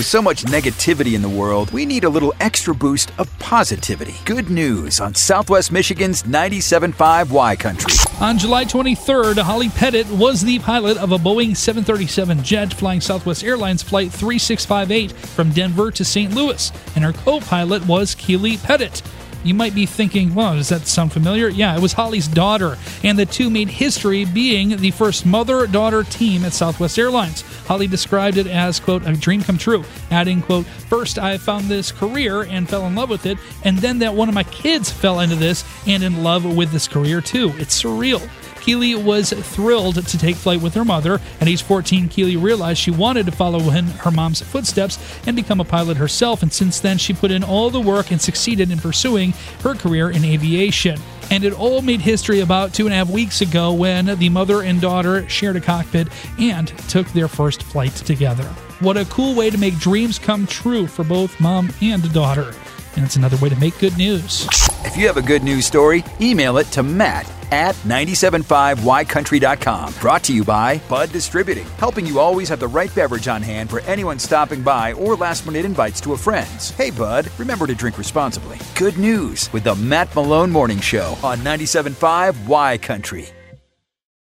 With so much negativity in the world, we need a little extra boost of positivity. Good news on Southwest Michigan's 97.5 Y Country. On July 23rd, Holly Petitt was the pilot of a Boeing 737 jet flying Southwest Airlines Flight 3658 from Denver to St. Louis, and her co pilot was Keely Petitt. You might be thinking, well, does that sound familiar? Yeah, it was Holly's daughter, and the two made history being the first mother daughter team at Southwest Airlines. Holly described it as, quote, a dream come true, adding, quote, first I found this career and fell in love with it, and then that one of my kids fell into this and in love with this career too. It's surreal. Keely was thrilled to take flight with her mother. At age 14, Keely realized she wanted to follow in her mom's footsteps and become a pilot herself, and since then, she put in all the work and succeeded in pursuing her career in aviation. And it all made history about two and a half weeks ago when the mother and daughter shared a cockpit and took their first flight together. What a cool way to make dreams come true for both mom and daughter. And it's another way to make good news. If you have a good news story, email it to Matt at 975ycountry.com. Brought to you by Bud Distributing, helping you always have the right beverage on hand for anyone stopping by or last minute invites to a friend's. Hey, Bud, remember to drink responsibly. Good news with the Matt Malone Morning Show on 975 Y Country.